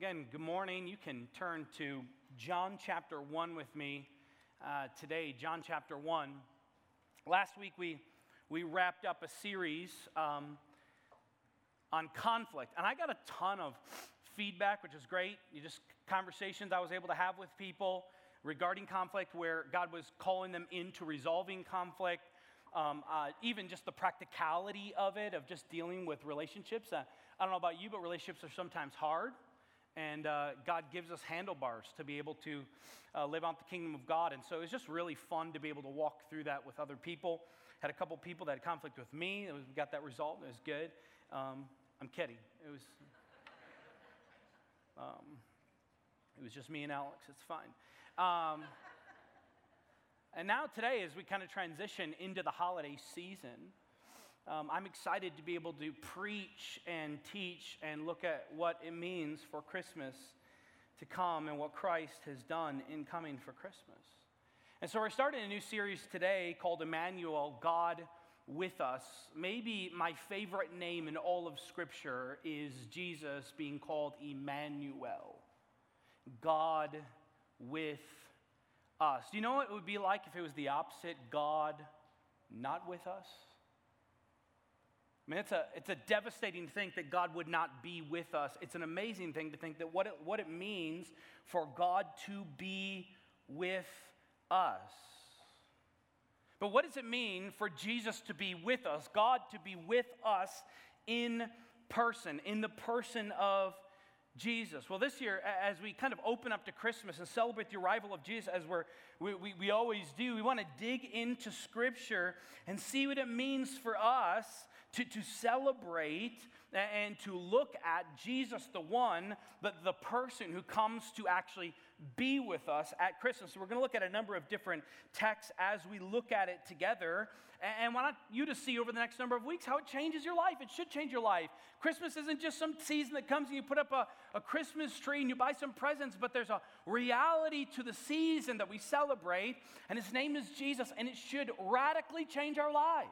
again, good morning. You can turn to John chapter 1 with me uh, today. John chapter 1. Last week we, we wrapped up a series um, on conflict, and I got a ton of feedback, which is great. You just conversations I was able to have with people regarding conflict where God was calling them into resolving conflict. Um, uh, even just the practicality of it, of just dealing with relationships. Uh, I don't know about you, but relationships are sometimes hard. And uh, God gives us handlebars to be able to uh, live out the kingdom of God. And so it was just really fun to be able to walk through that with other people. Had a couple people that had conflict with me. Was, we got that result. It was good. Um, I'm kidding. It was, um, it was just me and Alex. It's fine. Um, and now, today, as we kind of transition into the holiday season, um, I'm excited to be able to preach and teach and look at what it means for Christmas to come and what Christ has done in coming for Christmas. And so we're starting a new series today called Emmanuel, God with us. Maybe my favorite name in all of Scripture is Jesus being called Emmanuel, God with us. Do you know what it would be like if it was the opposite, God not with us? I mean, it's a, it's a devastating to think that God would not be with us. It's an amazing thing to think that what it, what it means for God to be with us. But what does it mean for Jesus to be with us, God to be with us in person, in the person of Jesus. Well, this year, as we kind of open up to Christmas and celebrate the arrival of Jesus, as we're, we, we, we always do, we want to dig into Scripture and see what it means for us to, to celebrate and to look at Jesus, the one, but the person who comes to actually be with us at Christmas. So we're going to look at a number of different texts as we look at it together. And I want you to see over the next number of weeks how it changes your life. It should change your life. Christmas isn't just some season that comes and you put up a, a Christmas tree and you buy some presents, but there's a reality to the season that we celebrate, and his name is Jesus, and it should radically change our lives.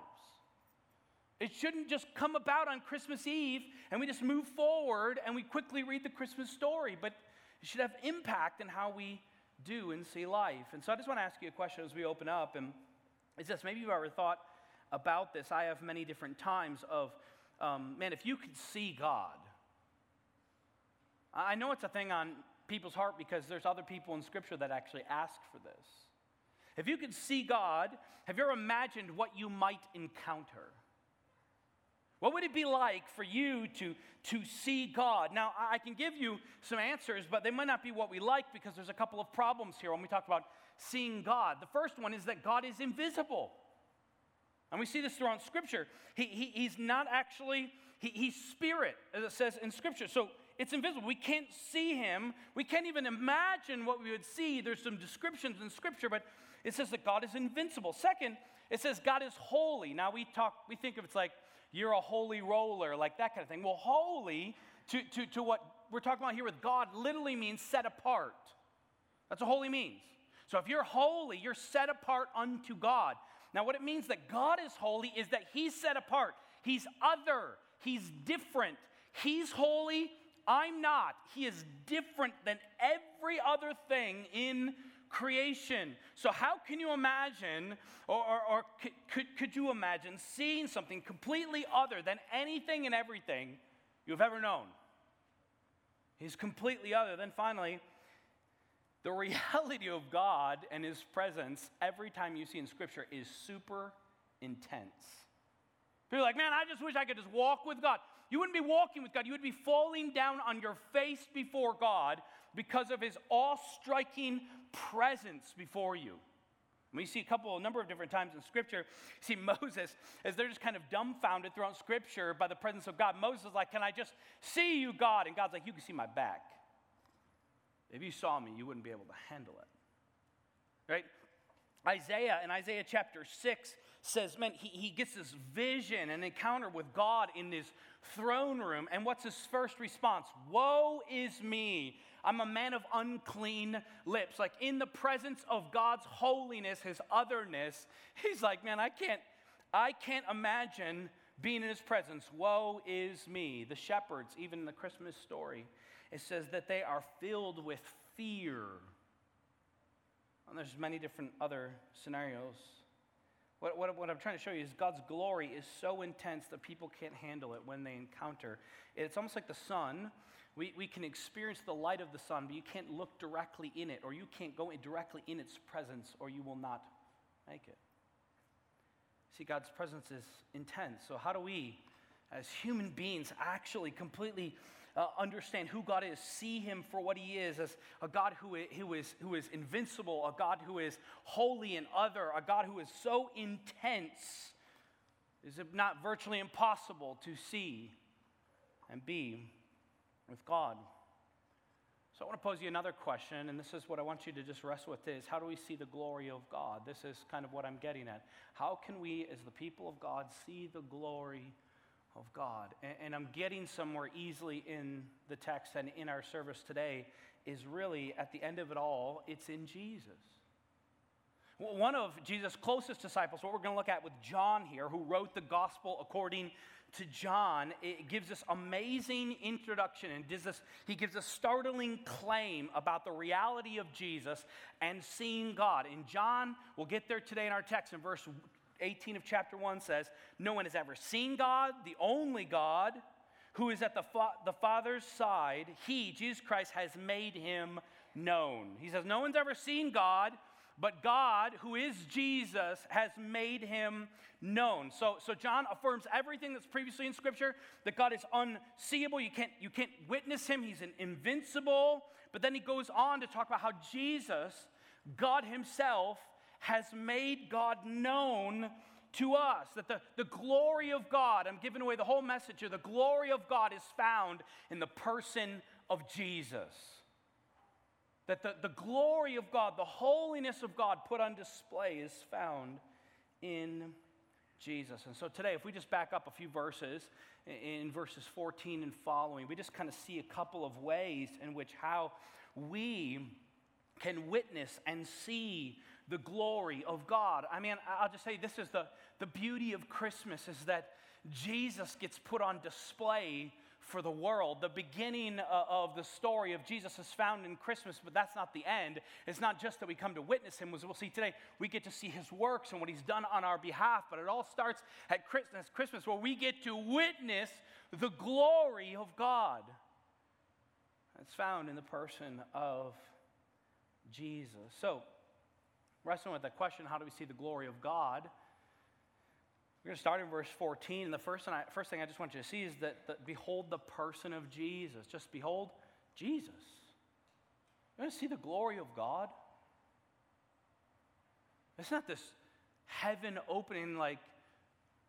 It shouldn't just come about on Christmas Eve and we just move forward and we quickly read the Christmas story, but it should have impact in how we do and see life. And so I just want to ask you a question as we open up, and it's this maybe you've ever thought about this. I have many different times of, um, man, if you could see God. I know it's a thing on people's heart because there's other people in Scripture that actually ask for this. If you could see God, have you ever imagined what you might encounter? What would it be like for you to, to see God? Now, I can give you some answers, but they might not be what we like because there's a couple of problems here when we talk about seeing God. The first one is that God is invisible. And we see this throughout Scripture. He, he, he's not actually, he, he's spirit, as it says in Scripture. So it's invisible. We can't see him. We can't even imagine what we would see. There's some descriptions in Scripture, but it says that God is invincible. Second, it says God is holy. Now we talk, we think of it's like you're a holy roller, like that kind of thing. Well, holy, to, to, to what we're talking about here with God, literally means set apart. That's what holy means. So if you're holy, you're set apart unto God. Now, what it means that God is holy is that He's set apart, He's other, He's different. He's holy, I'm not. He is different than every other thing in creation. So, how can you imagine, or, or, or could, could you imagine seeing something completely other than anything and everything you've ever known? He's completely other. Then finally, the reality of God and His presence every time you see in Scripture is super intense. People are like, man, I just wish I could just walk with God. You wouldn't be walking with God. You would be falling down on your face before God because of his awe striking presence before you. We see a couple, a number of different times in Scripture, see Moses, as they're just kind of dumbfounded throughout Scripture by the presence of God. Moses is like, Can I just see you, God? And God's like, You can see my back. If you saw me, you wouldn't be able to handle it. Right? Isaiah in Isaiah chapter 6 says, man, he, he gets this vision, an encounter with God in this throne room. And what's his first response? Woe is me. I'm a man of unclean lips. Like in the presence of God's holiness, his otherness, he's like, man, I can't, I can't imagine being in his presence. Woe is me. The shepherds, even in the Christmas story. it says that they are filled with fear. And there's many different other scenarios. What, what, what, I'm trying to show you is God's glory is so intense that people can't handle it when they encounter. it. It's almost like the sun. We, we can experience the light of the sun, but you can't look directly in it, or you can't go in directly in its presence, or you will not make it. See, God's presence is intense. So, how do we, as human beings, actually completely uh, understand who God is, see Him for what He is, as a God who is, who, is, who is invincible, a God who is holy and other, a God who is so intense, is it not virtually impossible to see and be with God? So I want to pose you another question, and this is what I want you to just wrestle with is how do we see the glory of God? This is kind of what I'm getting at. How can we, as the people of God, see the glory of God. And, and I'm getting somewhere easily in the text and in our service today is really at the end of it all, it's in Jesus. One of Jesus' closest disciples, what we're going to look at with John here, who wrote the gospel according to John, it gives this amazing introduction and does this, he gives a startling claim about the reality of Jesus and seeing God. In John, we'll get there today in our text in verse 18 of chapter 1 says, No one has ever seen God, the only God who is at the, fa- the Father's side. He, Jesus Christ, has made him known. He says, No one's ever seen God, but God, who is Jesus, has made him known. So, so John affirms everything that's previously in Scripture that God is unseeable. You can't, you can't witness him, he's an invincible. But then he goes on to talk about how Jesus, God himself, has made God known to us. That the, the glory of God, I'm giving away the whole message here, the glory of God is found in the person of Jesus. That the, the glory of God, the holiness of God put on display is found in Jesus. And so today, if we just back up a few verses, in verses 14 and following, we just kind of see a couple of ways in which how we can witness and see the glory of God. I mean, I'll just say this is the, the beauty of Christmas is that Jesus gets put on display for the world. The beginning uh, of the story of Jesus is found in Christmas, but that's not the end. It's not just that we come to witness him, as we'll see today, we get to see his works and what he's done on our behalf, but it all starts at Christmas, Christmas where we get to witness the glory of God. It's found in the person of Jesus. So, wrestling with the question how do we see the glory of God? We're going to start in verse 14. And the first thing I, first thing I just want you to see is that, behold the person of Jesus. Just behold Jesus. You're going to see the glory of God. It's not this heaven opening, like,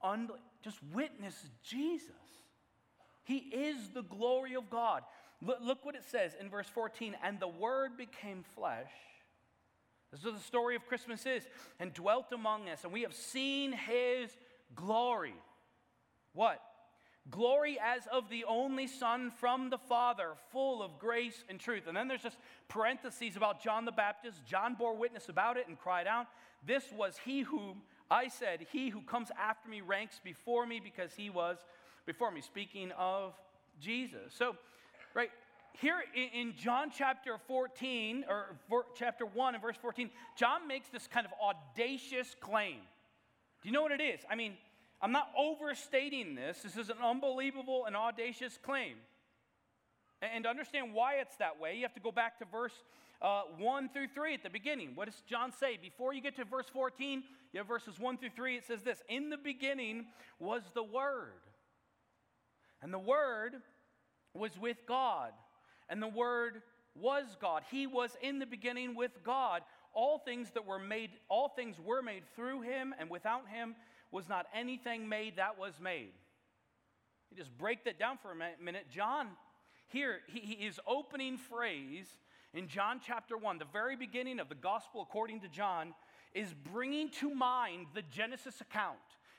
un, just witness Jesus. He is the glory of God. Look, look what it says in verse 14 and the word became flesh this is what the story of Christmas is, and dwelt among us, and we have seen his glory. What? Glory as of the only Son from the Father, full of grace and truth. And then there's just parentheses about John the Baptist. John bore witness about it and cried out, This was he whom I said, He who comes after me ranks before me because he was before me. Speaking of Jesus. So, right, here in John chapter 14, or chapter 1 and verse 14, John makes this kind of audacious claim. Do you know what it is? I mean, I'm not overstating this. This is an unbelievable and audacious claim. And to understand why it's that way, you have to go back to verse uh, 1 through 3 at the beginning. What does John say? Before you get to verse 14, you have verses 1 through 3. It says this In the beginning was the Word, and the Word was with God and the Word was God. He was in the beginning with God. All things that were made, all things were made through him, and without him was not anything made that was made. You just break that down for a minute. John, here, he, his opening phrase in John chapter 1, the very beginning of the gospel according to John, is bringing to mind the Genesis account.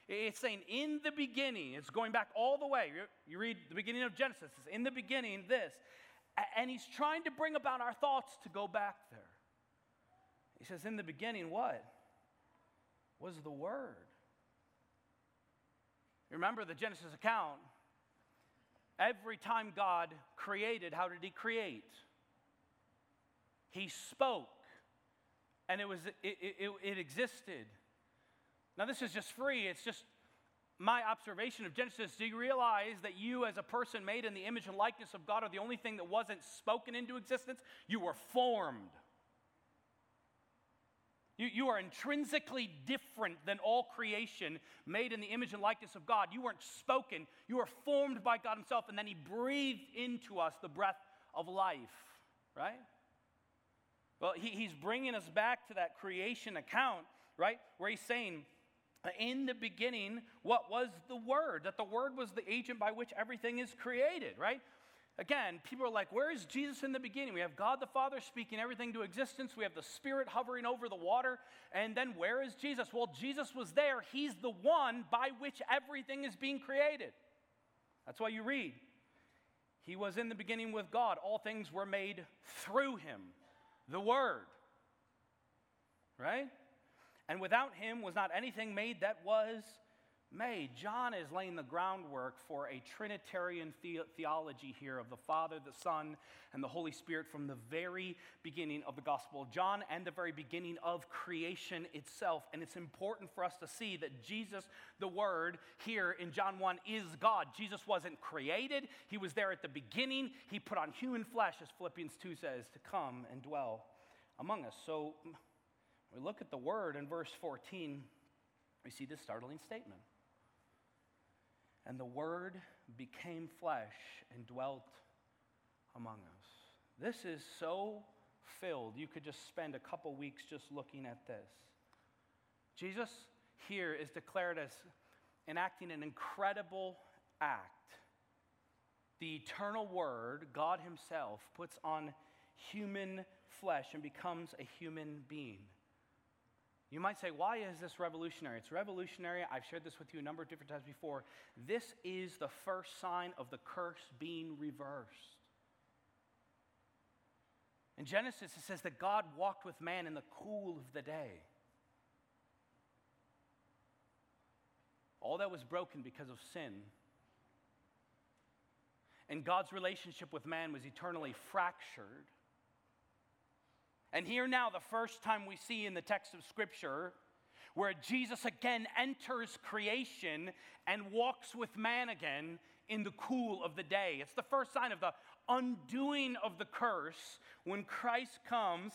It's saying, in the beginning, it's going back all the way. You read the beginning of Genesis, it's in the beginning, this. And he's trying to bring about our thoughts to go back there. He says, In the beginning, what? Was the Word. Remember the Genesis account. Every time God created, how did He create? He spoke, and it, was, it, it, it existed. Now, this is just free, it's just my observation of Genesis. Do you realize that you, as a person made in the image and likeness of God, are the only thing that wasn't spoken into existence? You were formed. You, you are intrinsically different than all creation made in the image and likeness of God. You weren't spoken, you were formed by God Himself, and then He breathed into us the breath of life, right? Well, he, He's bringing us back to that creation account, right? Where He's saying, in the beginning, what was the Word? That the Word was the agent by which everything is created, right? Again, people are like, where is Jesus in the beginning? We have God the Father speaking everything to existence. We have the Spirit hovering over the water. And then where is Jesus? Well, Jesus was there. He's the one by which everything is being created. That's why you read. He was in the beginning with God. All things were made through him, the Word. Right? And without him was not anything made that was made. John is laying the groundwork for a Trinitarian the- theology here of the Father, the Son, and the Holy Spirit from the very beginning of the Gospel of John and the very beginning of creation itself. And it's important for us to see that Jesus, the Word, here in John 1 is God. Jesus wasn't created, He was there at the beginning. He put on human flesh, as Philippians 2 says, to come and dwell among us. So we look at the Word in verse 14, we see this startling statement. And the Word became flesh and dwelt among us. This is so filled, you could just spend a couple weeks just looking at this. Jesus here is declared as enacting an incredible act. The eternal Word, God Himself, puts on human flesh and becomes a human being. You might say, why is this revolutionary? It's revolutionary. I've shared this with you a number of different times before. This is the first sign of the curse being reversed. In Genesis, it says that God walked with man in the cool of the day. All that was broken because of sin. And God's relationship with man was eternally fractured. And here now, the first time we see in the text of Scripture where Jesus again enters creation and walks with man again in the cool of the day. It's the first sign of the undoing of the curse when Christ comes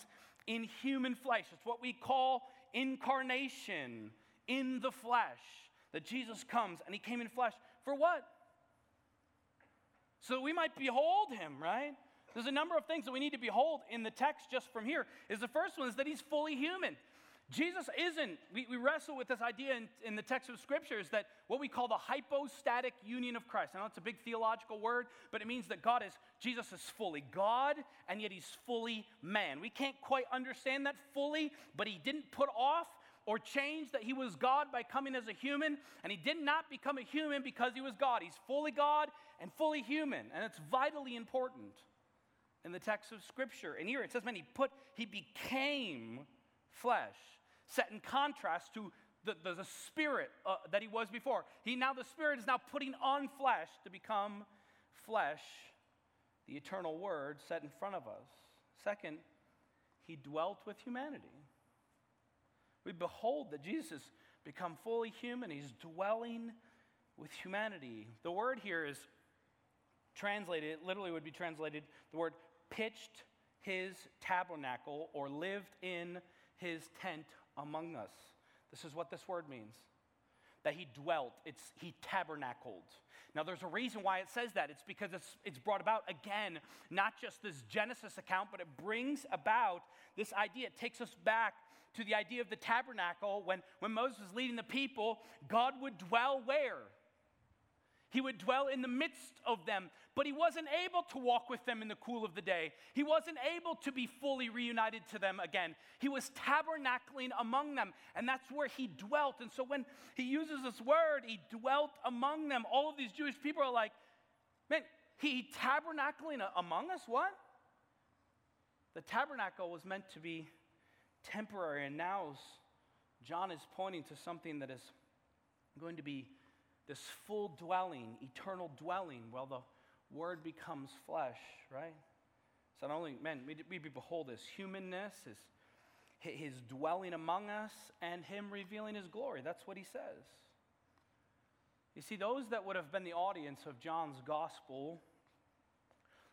in human flesh. It's what we call incarnation in the flesh. That Jesus comes and he came in flesh for what? So that we might behold him, right? There's a number of things that we need to behold in the text just from here. Is the first one is that he's fully human. Jesus isn't, we, we wrestle with this idea in, in, the text of scriptures that what we call the hypostatic union of Christ. I know it's a big theological word, but it means that God is, Jesus is fully God, and yet he's fully man. We can't quite understand that fully, but he didn't put off or change that he was God by coming as a human, and he did not become a human because he was God. He's fully God and fully human, and it's vitally important in the text of Scripture. And here it says, man, he put, he became flesh, set in contrast to the, the, the spirit uh, that he was before. He now, the spirit is now putting on flesh to become flesh, the eternal word set in front of us. Second, he dwelt with humanity. We behold that Jesus has become fully human. He's dwelling with humanity. The word here is translated, it literally would be translated the word pitched his tabernacle or lived in his tent among us. This is what this word means that he dwelt, it's he tabernacled. Now, there's a reason why it says that. It's because it's, it's brought about, again, not just this Genesis account, but it brings about this idea. It takes us back to the idea of the tabernacle when, when Moses was leading the people. God would dwell where? He would dwell in the midst of them, but he wasn't able to walk with them in the cool of the day. He wasn't able to be fully reunited to them again. He was tabernacling among them, and that's where he dwelt. And so when he uses this word, he dwelt among them, all of these Jewish people are like, man, he tabernacling among us? What? The tabernacle was meant to be temporary, and now John is pointing to something that is going to be this full dwelling, eternal dwelling, while the Word becomes flesh, right? So not only, man, we, we behold his humanness, his, his dwelling among us, and him revealing his glory. That's what he says. You see, those that would have been the audience of John's gospel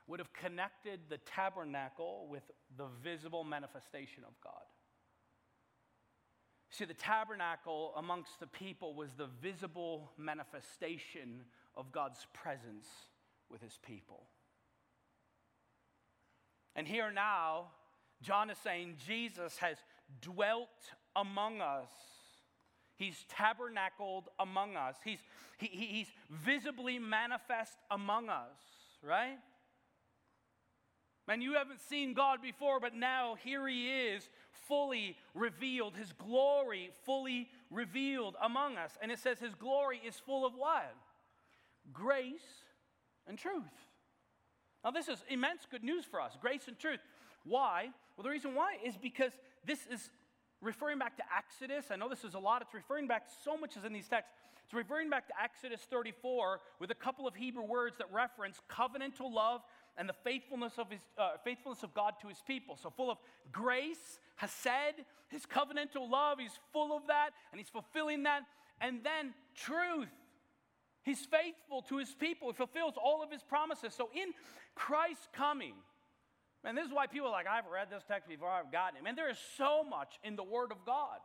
would have connected the tabernacle with the visible manifestation of God. See, the tabernacle amongst the people was the visible manifestation of God's presence with his people. And here now, John is saying Jesus has dwelt among us. He's tabernacled among us. He's, he, he's visibly manifest among us, right? Man, you haven't seen God before, but now here he is, fully revealed, his glory fully revealed among us. And it says his glory is full of what? Grace and truth. Now, this is immense good news for us grace and truth. Why? Well, the reason why is because this is referring back to Exodus. I know this is a lot. It's referring back so much is in these texts. It's referring back to Exodus 34 with a couple of Hebrew words that reference covenantal love and the faithfulness of, his, uh, faithfulness of God to his people. So, full of grace, Hesed, his covenantal love, he's full of that, and he's fulfilling that. And then truth. He's faithful to his people. He fulfills all of his promises. So, in Christ's coming, and this is why people are like, I've read this text before, I've gotten it. Man, there is so much in the Word of God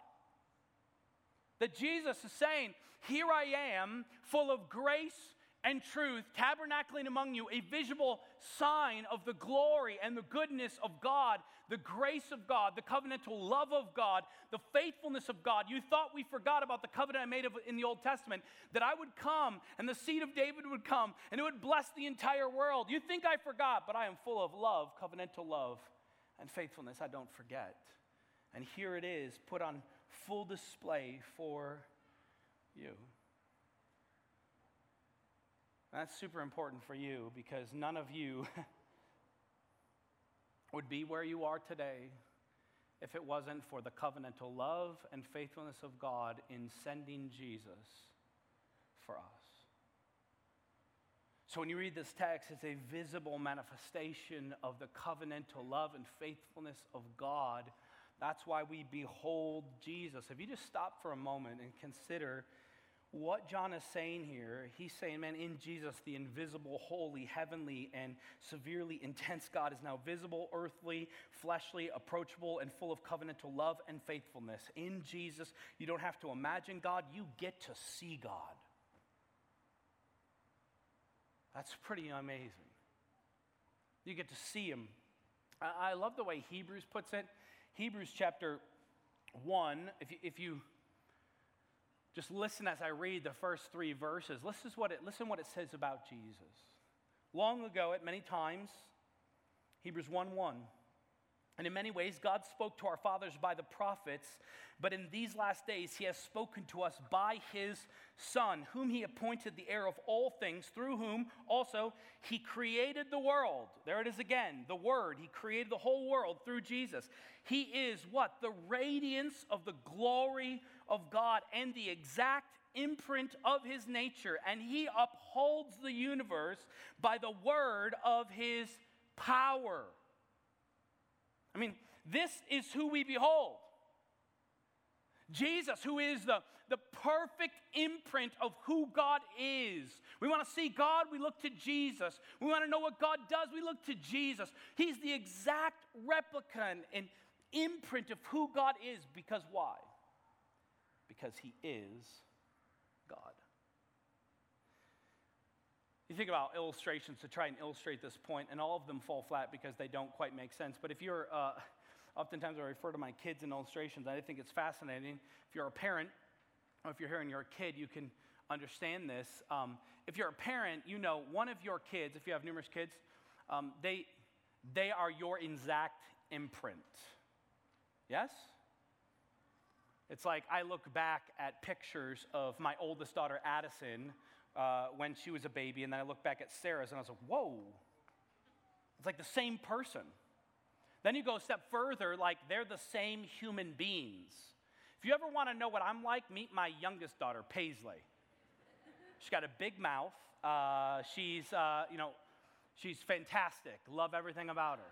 that Jesus is saying, Here I am, full of grace and truth, tabernacling among you, a visible sign of the glory and the goodness of God, the grace of God, the covenantal love of God, the faithfulness of God. You thought we forgot about the covenant I made of, in the Old Testament, that I would come and the seed of David would come and it would bless the entire world. You think I forgot, but I am full of love, covenantal love, and faithfulness. I don't forget. And here it is, put on full display for you. That's super important for you because none of you would be where you are today if it wasn't for the covenantal love and faithfulness of God in sending Jesus for us. So when you read this text, it's a visible manifestation of the covenantal love and faithfulness of God. That's why we behold Jesus. If you just stop for a moment and consider what John is saying here, he's saying, man, in Jesus, the invisible, holy, heavenly, and severely intense God is now visible, earthly, fleshly, approachable, and full of covenantal love and faithfulness. In Jesus, you don't have to imagine God, you get to see God. That's pretty amazing. You get to see Him. I love the way Hebrews puts it. Hebrews chapter 1, if you, if you just listen as I read the first three verses. Listen what it, listen what it says about Jesus. Long ago, at many times, Hebrews 1 1. And in many ways, God spoke to our fathers by the prophets, but in these last days, He has spoken to us by His Son, whom He appointed the heir of all things, through whom also He created the world. There it is again, the Word. He created the whole world through Jesus. He is what? The radiance of the glory of God and the exact imprint of his nature, and he upholds the universe by the word of his power. I mean, this is who we behold. Jesus, who is the, the perfect imprint of who God is. We want to see God, we look to Jesus. We want to know what God does, we look to Jesus. He's the exact replica and imprint of who God is because why? Because he is God. You think about illustrations to try and illustrate this point, and all of them fall flat because they don't quite make sense. But if you're, uh, oftentimes I refer to my kids in illustrations, I think it's fascinating. If you're a parent, or if you're hearing a kid, you can understand this. Um, if you're a parent, you know one of your kids, if you have numerous kids, um, they, they are your exact imprint. Yes? It's like I look back at pictures of my oldest daughter, Addison, uh, when she was a baby, and then I look back at Sarah's, and I was like, whoa. It's like the same person. Then you go a step further, like they're the same human beings. If you ever want to know what I'm like, meet my youngest daughter, Paisley. She's got a big mouth. Uh, she's, uh, you know, She's fantastic. Love everything about her.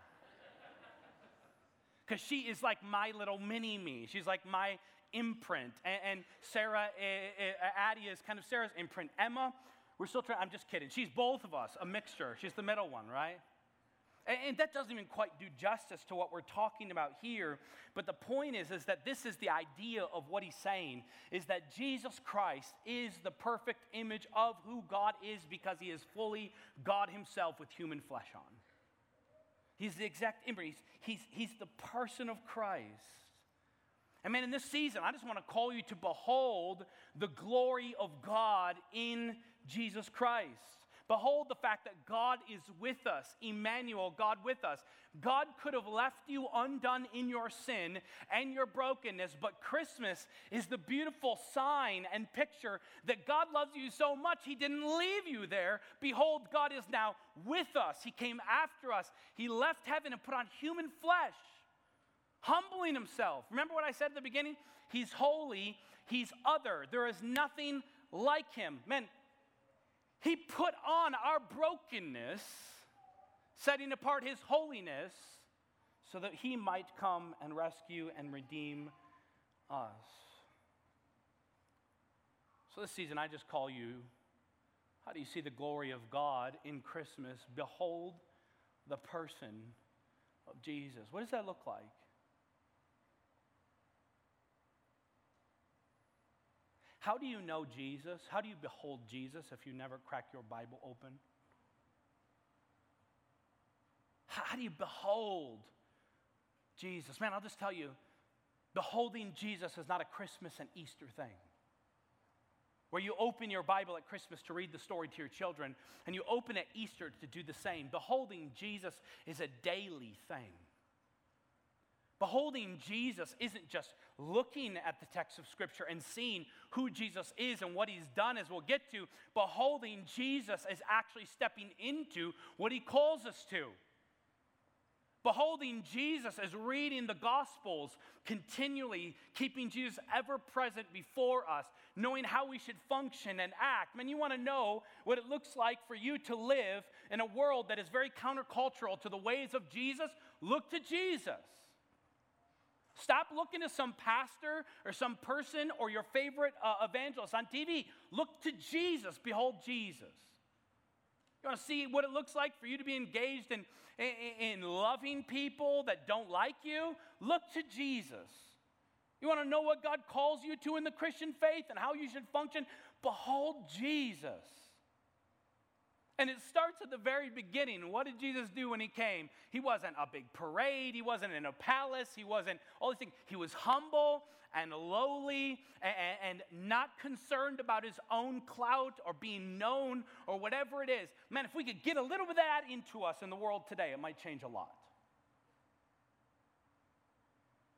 Because she is like my little mini me. She's like my imprint. And, and Sarah, uh, Addie is kind of Sarah's imprint. Emma, we're still trying, I'm just kidding. She's both of us, a mixture. She's the middle one, right? And that doesn't even quite do justice to what we're talking about here. But the point is, is that this is the idea of what he's saying, is that Jesus Christ is the perfect image of who God is because he is fully God himself with human flesh on. He's the exact image. He's, he's, he's the person of Christ. And man, in this season, I just want to call you to behold the glory of God in Jesus Christ. Behold the fact that God is with us, Emmanuel, God with us. God could have left you undone in your sin and your brokenness, but Christmas is the beautiful sign and picture that God loves you so much, He didn't leave you there. Behold, God is now with us. He came after us. He left heaven and put on human flesh, humbling Himself. Remember what I said at the beginning? He's holy, He's other. There is nothing like Him. Man, he put on our brokenness, setting apart His holiness, so that He might come and rescue and redeem us. So, this season, I just call you how do you see the glory of God in Christmas? Behold the person of Jesus. What does that look like? How do you know Jesus? How do you behold Jesus if you never crack your Bible open? How do you behold Jesus? Man, I'll just tell you, beholding Jesus is not a Christmas and Easter thing. Where you open your Bible at Christmas to read the story to your children, and you open at Easter to do the same. Beholding Jesus is a daily thing. Beholding Jesus isn't just looking at the text of Scripture and seeing who Jesus is and what he's done, as we'll get to. Beholding Jesus is actually stepping into what he calls us to. Beholding Jesus is reading the Gospels, continually keeping Jesus ever present before us, knowing how we should function and act. Man, you want to know what it looks like for you to live in a world that is very countercultural to the ways of Jesus? Look to Jesus. Stop looking to some pastor or some person or your favorite uh, evangelist on TV. Look to Jesus. Behold Jesus. You want to see what it looks like for you to be engaged in, in, in loving people that don't like you? Look to Jesus. You want to know what God calls you to in the Christian faith and how you should function? Behold Jesus. And it starts at the very beginning. What did Jesus do when he came? He wasn't a big parade, he wasn't in a palace, he wasn't all these things. He was humble and lowly and, and, not concerned about his own clout or being known or whatever it is. Man, if we could get a little bit of that into us in the world today, it might change a lot.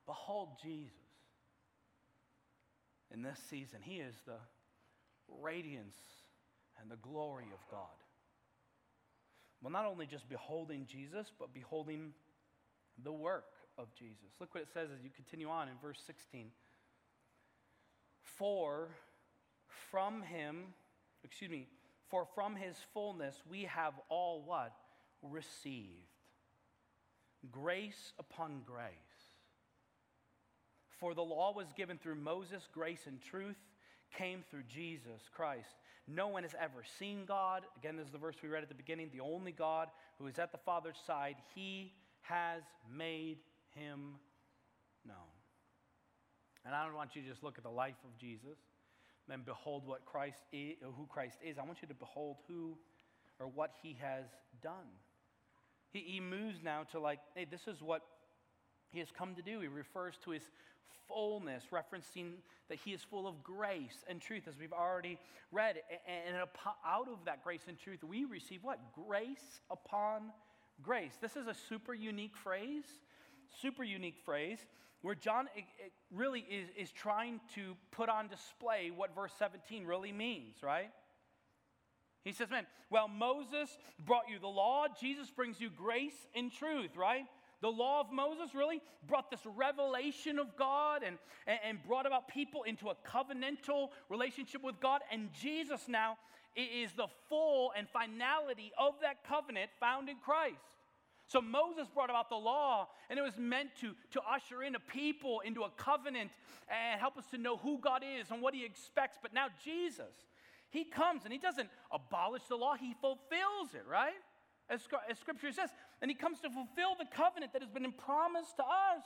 Behold Jesus. In this season, he is the radiance and the glory of God. Well, not only just beholding Jesus, but beholding the work of Jesus. Look what it says as you continue on in verse 16. For from him, excuse me, for from his fullness we have all what? Received. Grace upon grace. For the law was given through Moses, grace and truth came through Jesus Christ. No one has ever seen God. Again, this is the verse we read at the beginning. The only God who is at the Father's side, he has made him known. And I don't want you to just look at the life of Jesus, then behold what Christ is, who Christ is. I want you to behold who or what he has done. He, he moves now to like, hey, this is what he has come to do. He refers to his fullness, referencing that he is full of grace and truth, as we've already read. And out of that grace and truth, we receive what? Grace upon grace. This is a super unique phrase, super unique phrase, where John really is, is trying to put on display what verse 17 really means, right? He says, man, well, Moses brought you the law, Jesus brings you grace and truth, right? The law of Moses really brought this revelation of God and, and brought about people into a covenantal relationship with God. And Jesus now is the full and finality of that covenant found in Christ. So Moses brought about the law, and it was meant to, to usher in a people into a covenant and help us to know who God is and what He expects. But now Jesus, He comes and He doesn't abolish the law, He fulfills it, right? As, as Scripture says. And He comes to fulfill the covenant that has been promised to us.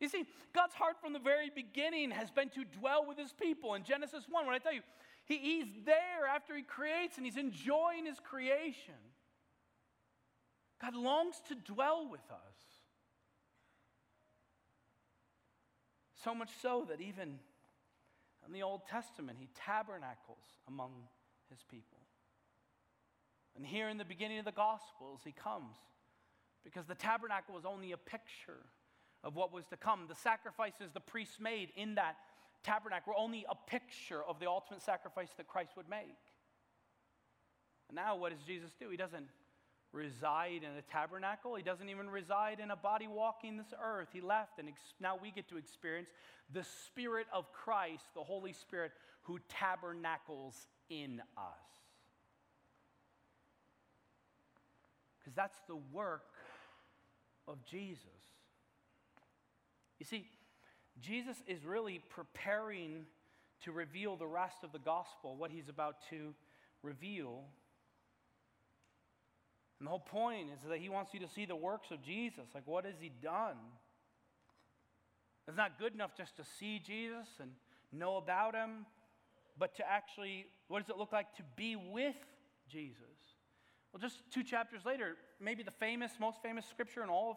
You see, God's heart from the very beginning has been to dwell with His people. In Genesis 1, when I tell you, he, He's there after He creates and He's enjoying His creation. God longs to dwell with us. So much so that even in the Old Testament, he tabernacles among his people. And here in the beginning of the Gospels, he comes because the tabernacle was only a picture of what was to come. The sacrifices the priests made in that tabernacle were only a picture of the ultimate sacrifice that Christ would make. And now, what does Jesus do? He doesn't reside in a tabernacle. He doesn't even reside in a body walking this earth. He left, and ex- now we get to experience the Spirit of Christ, the Holy Spirit, who tabernacles in us. Because that's the work of Jesus. You see, Jesus is really preparing to reveal the rest of the gospel, what he's about to reveal and the whole point is that he wants you to see the works of Jesus. Like, what has he done? It's not good enough just to see Jesus and know about him, but to actually, what does it look like to be with Jesus? Well, just two chapters later, maybe the famous, most famous scripture in all of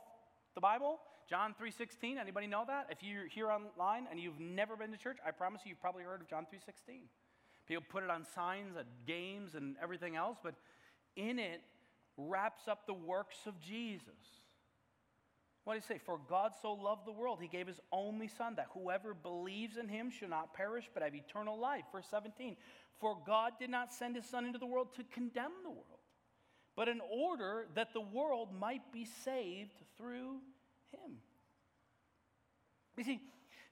the Bible, John 3:16. Anybody know that? If you're here online and you've never been to church, I promise you, you've probably heard of John 3:16. People put it on signs at games and everything else, but in it, wraps up the works of Jesus. What did he say? For God so loved the world, he gave his only Son, that whoever believes in him should not perish but have eternal life. Verse 17. For God did not send his Son into the world to condemn the world, but in order that the world might be saved through him. You see,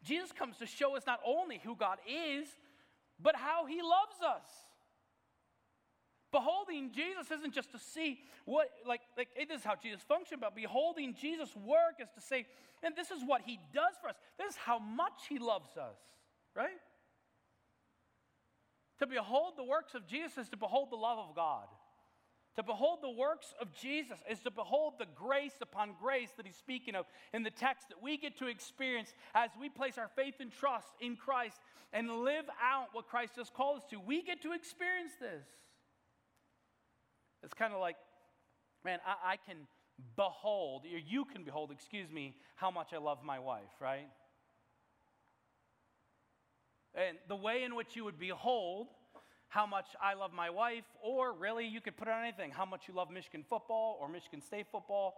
Jesus comes to show us not only who God is, but how he loves us. Beholding Jesus isn't just to see what, like, like this is how Jesus functioned, but beholding Jesus' work is to say, and this is what he does for us. This is how much he loves us, right? To behold the works of Jesus is to behold the love of God. To behold the works of Jesus is to behold the grace upon grace that he's speaking of in the text that we get to experience as we place our faith and trust in Christ and live out what Christ has called us to. We get to experience this. It's kind of like, man, I, I can behold, or you can behold, excuse me, how much I love my wife, right? And the way in which you would behold how much I love my wife, or really you could put it on anything, how much you love Michigan football or Michigan State football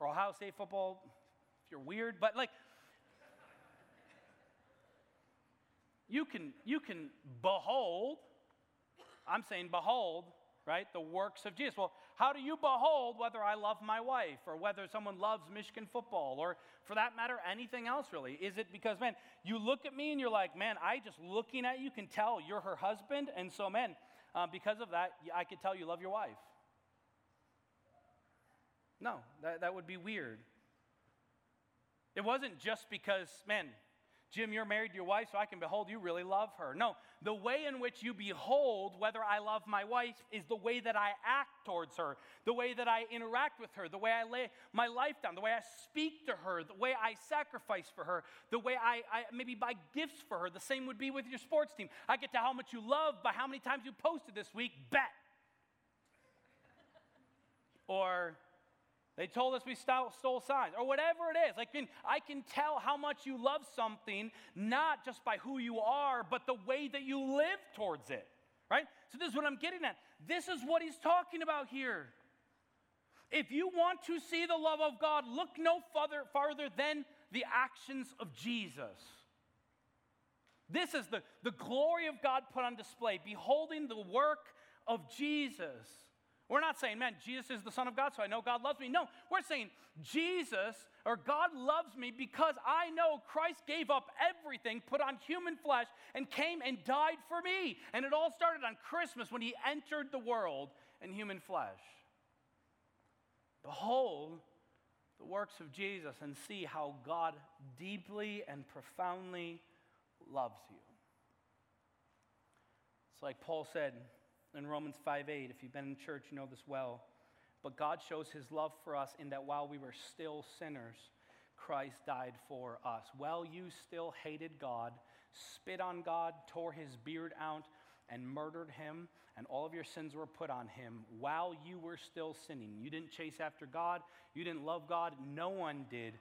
or Ohio State football, if you're weird, but like, you can, you can behold, I'm saying behold, right? The works of Jesus. Well, how do you behold whether I love my wife or whether someone loves Michigan football or for that matter, anything else really? Is it because, man, you look at me and you're like, man, I just looking at you can tell you're her husband. And so, man, uh, because of that, I could tell you love your wife. No, that, that would be weird. It wasn't just because, man, Jim, you're married to your wife, so I can behold you really love her. No, the way in which you behold whether I love my wife is the way that I act towards her, the way that I interact with her, the way I lay my life down, the way I speak to her, the way I sacrifice for her, the way I, I maybe buy gifts for her. The same would be with your sports team. I get to how much you love by how many times you posted this week, bet. or they told us we stole, signs, or whatever it is. Like, I can tell how much you love something, not just by who you are, but the way that you live towards it, right? So, this is what I'm getting at. This is what he's talking about here. If you want to see the love of God, look no farther, farther than the actions of Jesus. This is the, the glory of God put on display, beholding the work of Jesus We're not saying, man, Jesus is the Son of God, so I know God loves me. No, we're saying Jesus or God loves me because I know Christ gave up everything, put on human flesh, and came and died for me. And it all started on Christmas when he entered the world in human flesh. Behold the works of Jesus and see how God deeply and profoundly loves you. It's like Paul said in Romans 5 8. If you've been in church, you know this well. But God shows his love for us in that while we were still sinners, Christ died for us. While you still hated God, spit on God, tore his beard out, and murdered him, and all of your sins were put on him while you were still sinning. You didn't chase after God, you didn't love God, no one did.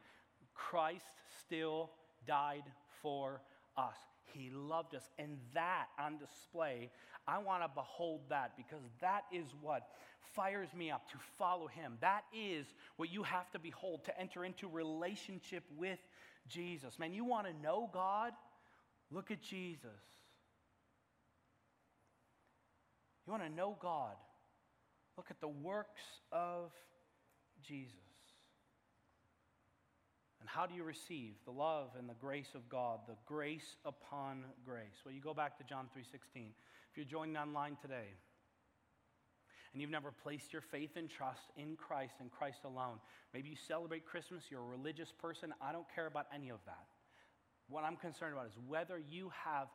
Christ still died for us. He loved us. And that on display, I want to behold that because that is what fires me up to follow Him. That is what you have to behold to enter into relationship with Jesus. Man, you want to know God? Look at Jesus. You want to know God? Look at the works of Jesus. And how do you receive the love and the grace of God, the grace upon grace? Well, you go back to John 3:16. If you're joining online today and you've never placed your faith and trust in Christ and Christ alone, maybe you celebrate Christmas, you're a religious person, I don't care about any of that. What I'm concerned about is whether you have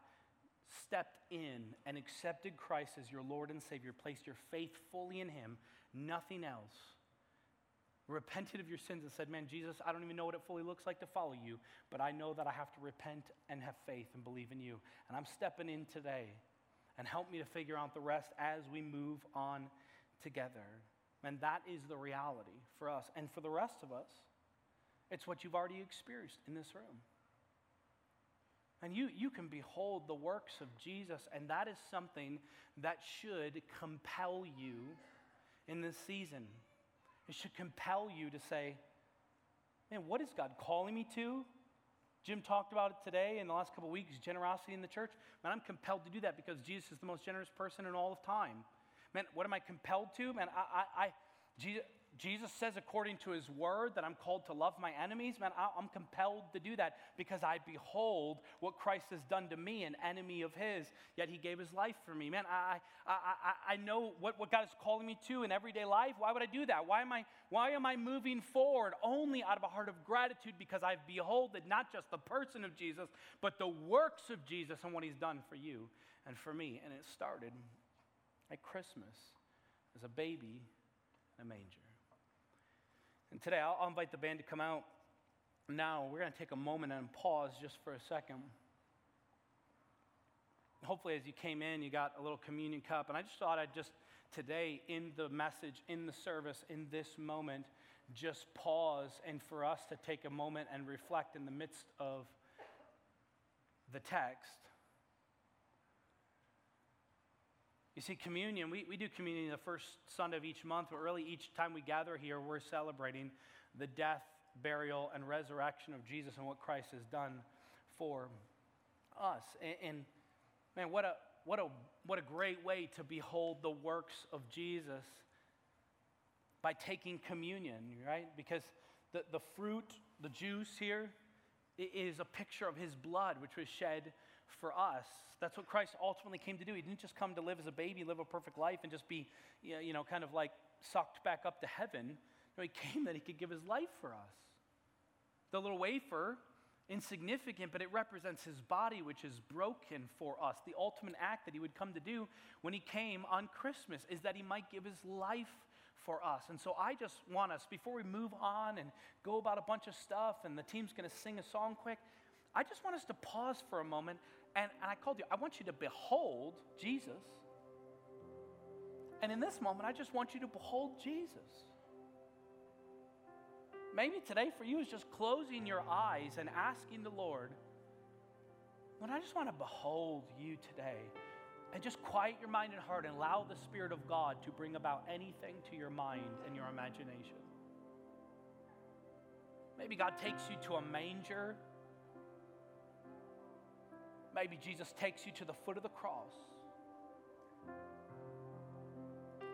stepped in and accepted Christ as your Lord and Savior, placed your faith fully in Him, nothing else, repented of your sins and said, Man, Jesus, I don't even know what it fully looks like to follow you, but I know that I have to repent and have faith and believe in you. And I'm stepping in today and help me to figure out the rest as we move on together. And that is the reality for us. And for the rest of us, it's what you've already experienced in this room. And you, you can behold the works of Jesus, and that is something that should compel you in this season. It should compel you to say, man, what is God calling me to? Jim talked about it today in the last couple weeks generosity in the church. Man, I'm compelled to do that because Jesus is the most generous person in all of time. Man, what am I compelled to? Man, I, I, I Jesus, Jesus says, according to his word, that I'm called to love my enemies. Man, I'm compelled to do that because I behold what Christ has done to me, an enemy of his, yet he gave his life for me. Man, I, I, I, I know what, what God is calling me to in everyday life. Why would I do that? Why am I, why am I moving forward only out of a heart of gratitude because I've beholded not just the person of Jesus, but the works of Jesus and what he's done for you and for me? And it started at Christmas as a baby in a manger. And today, I'll, invite the band to come out now. We're going to take a moment and pause just for a second. Hopefully, as you came in, you got a little communion cup. And I just thought I'd just today, in the message, in the service, in this moment, just pause and for us to take a moment and reflect in the midst of the text You see, communion, we, we do communion the first Sunday of each month, but really each time we gather here, we're celebrating the death, burial, and resurrection of Jesus and what Christ has done for us. And, and man, what a, what, a, what a great way to behold the works of Jesus by taking communion, right? Because the, the fruit, the juice here, is a picture of his blood, which was shed for us. That's what Christ ultimately came to do. He didn't just come to live as a baby, live a perfect life, and just be, you know, kind of like sucked back up to heaven. No, he came that he could give his life for us. The little wafer, insignificant, but it represents his body, which is broken for us. The ultimate act that he would come to do when he came on Christmas is that he might give his life for us. And so I just want us, before we move on and go about a bunch of stuff, and the team's going to sing a song quick, I just want us to pause for a moment. And, and I called you, I want you to behold Jesus. And in this moment, I just want you to behold Jesus. Maybe today for you is just closing your eyes and asking the Lord, Lord, I just want to behold you today. And just quiet your mind and heart and allow the Spirit of God to bring about anything to your mind and your imagination. Maybe God takes you to a manger Maybe Jesus takes you to the foot of the cross.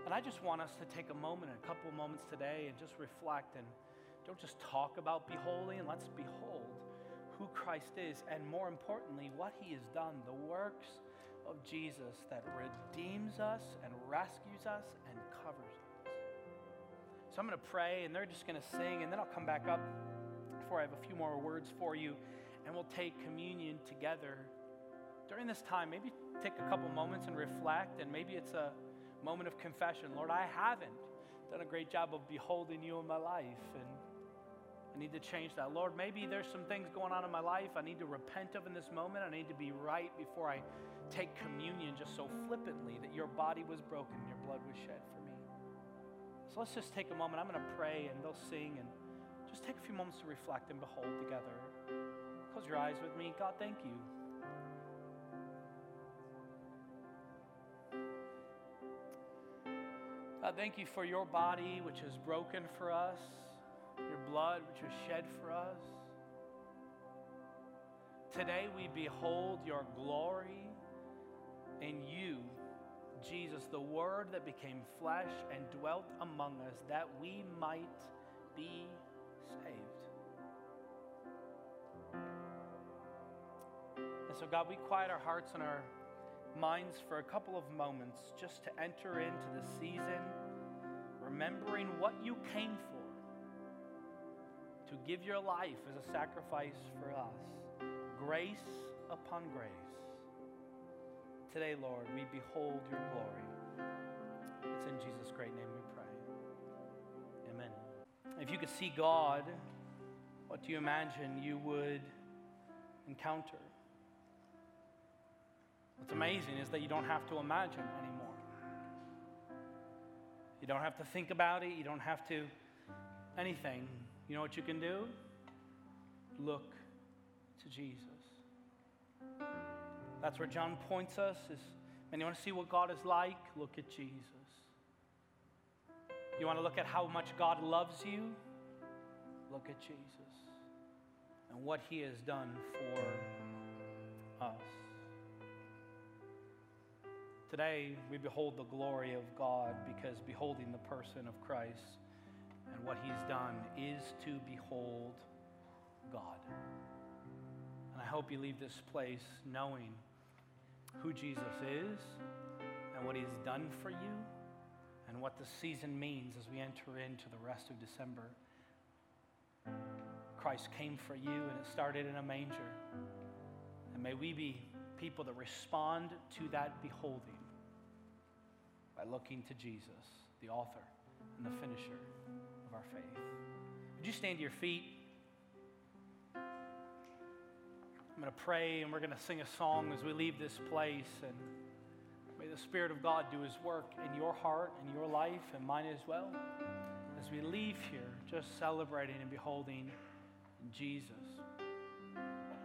And I just want us to take a moment, a couple moments today, and just reflect and don't just talk about beholding, let's behold who Christ is, and more importantly, what he has done, the works of Jesus that redeems us and rescues us and covers us. So I'm going to pray, and they're just going to sing, and then I'll come back up before I have a few more words for you, and we'll take communion together. During this time, maybe take a couple moments and reflect, and maybe it's a moment of confession. Lord, I haven't done a great job of beholding you in my life, and I need to change that. Lord, maybe there's some things going on in my life I need to repent of in this moment. I need to be right before I take communion just so flippantly that your body was broken and your blood was shed for me. So let's just take a moment. I'm going to pray, and they'll sing, and just take a few moments to reflect and behold together. Close your eyes with me. God, thank you. God, thank you for your body, which is broken for us, your blood, which was shed for us. Today we behold your glory in you, Jesus, the Word that became flesh and dwelt among us, that we might be saved. And so, God, we quiet our hearts and our minds for a couple of moments just to enter into the season, remembering what you came for to give your life as a sacrifice for us. Grace upon grace. Today, Lord, we behold your glory. It's in Jesus' great name we pray. Amen. If you could see God, what do you imagine you would encounter? What's amazing is that you don't have to imagine anymore. You don't have to think about it. You don't have to anything. You know what you can do? Look to Jesus. That's where John points us is and you want to see what God is like? Look at Jesus. You want to look at how much God loves you? Look at Jesus and what he has done for us. Today, we behold the glory of God because beholding the person of Christ and what he's done is to behold God. And I hope you leave this place knowing who Jesus is and what he's done for you and what the season means as we enter into the rest of December. Christ came for you and it started in a manger. And may we be people that respond to that beholding by looking to Jesus, the author and the finisher of our faith. Would you stand to your feet? I'm going to pray and we're going to sing a song as we leave this place. And may the Spirit of God do His work in your heart and your life and mine as well. As we leave here, just celebrating and beholding Jesus.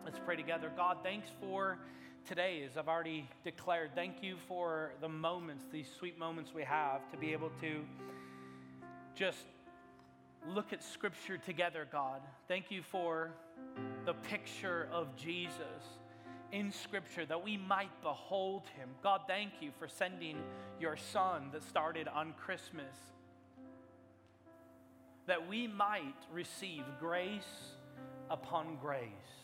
Let's pray together. God, thanks for today, is I've already declared, thank you for the moments, these sweet moments we have to be able to just look at Scripture together, God. Thank you for the picture of Jesus in Scripture that we might behold him. God, thank you for sending your Son that started on Christmas, that we might receive grace upon grace.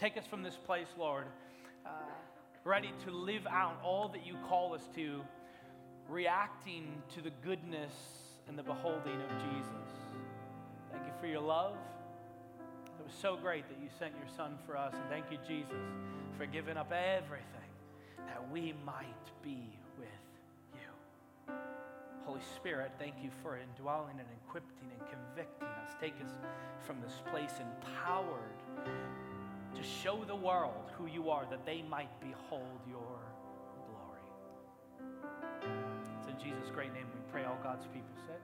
Take us from this place, Lord, uh, ready to live out all that you call us to, reacting to the goodness and the beholding of Jesus. Thank you for your love. It was so great that you sent your Son for us. And thank you, Jesus, for giving up everything that we might be with you. Holy Spirit, thank you for indwelling and equipping and convicting us. Take us from this place empowered to show the world who you are, that they might behold your glory. It's in Jesus' great name we pray. All God's people said.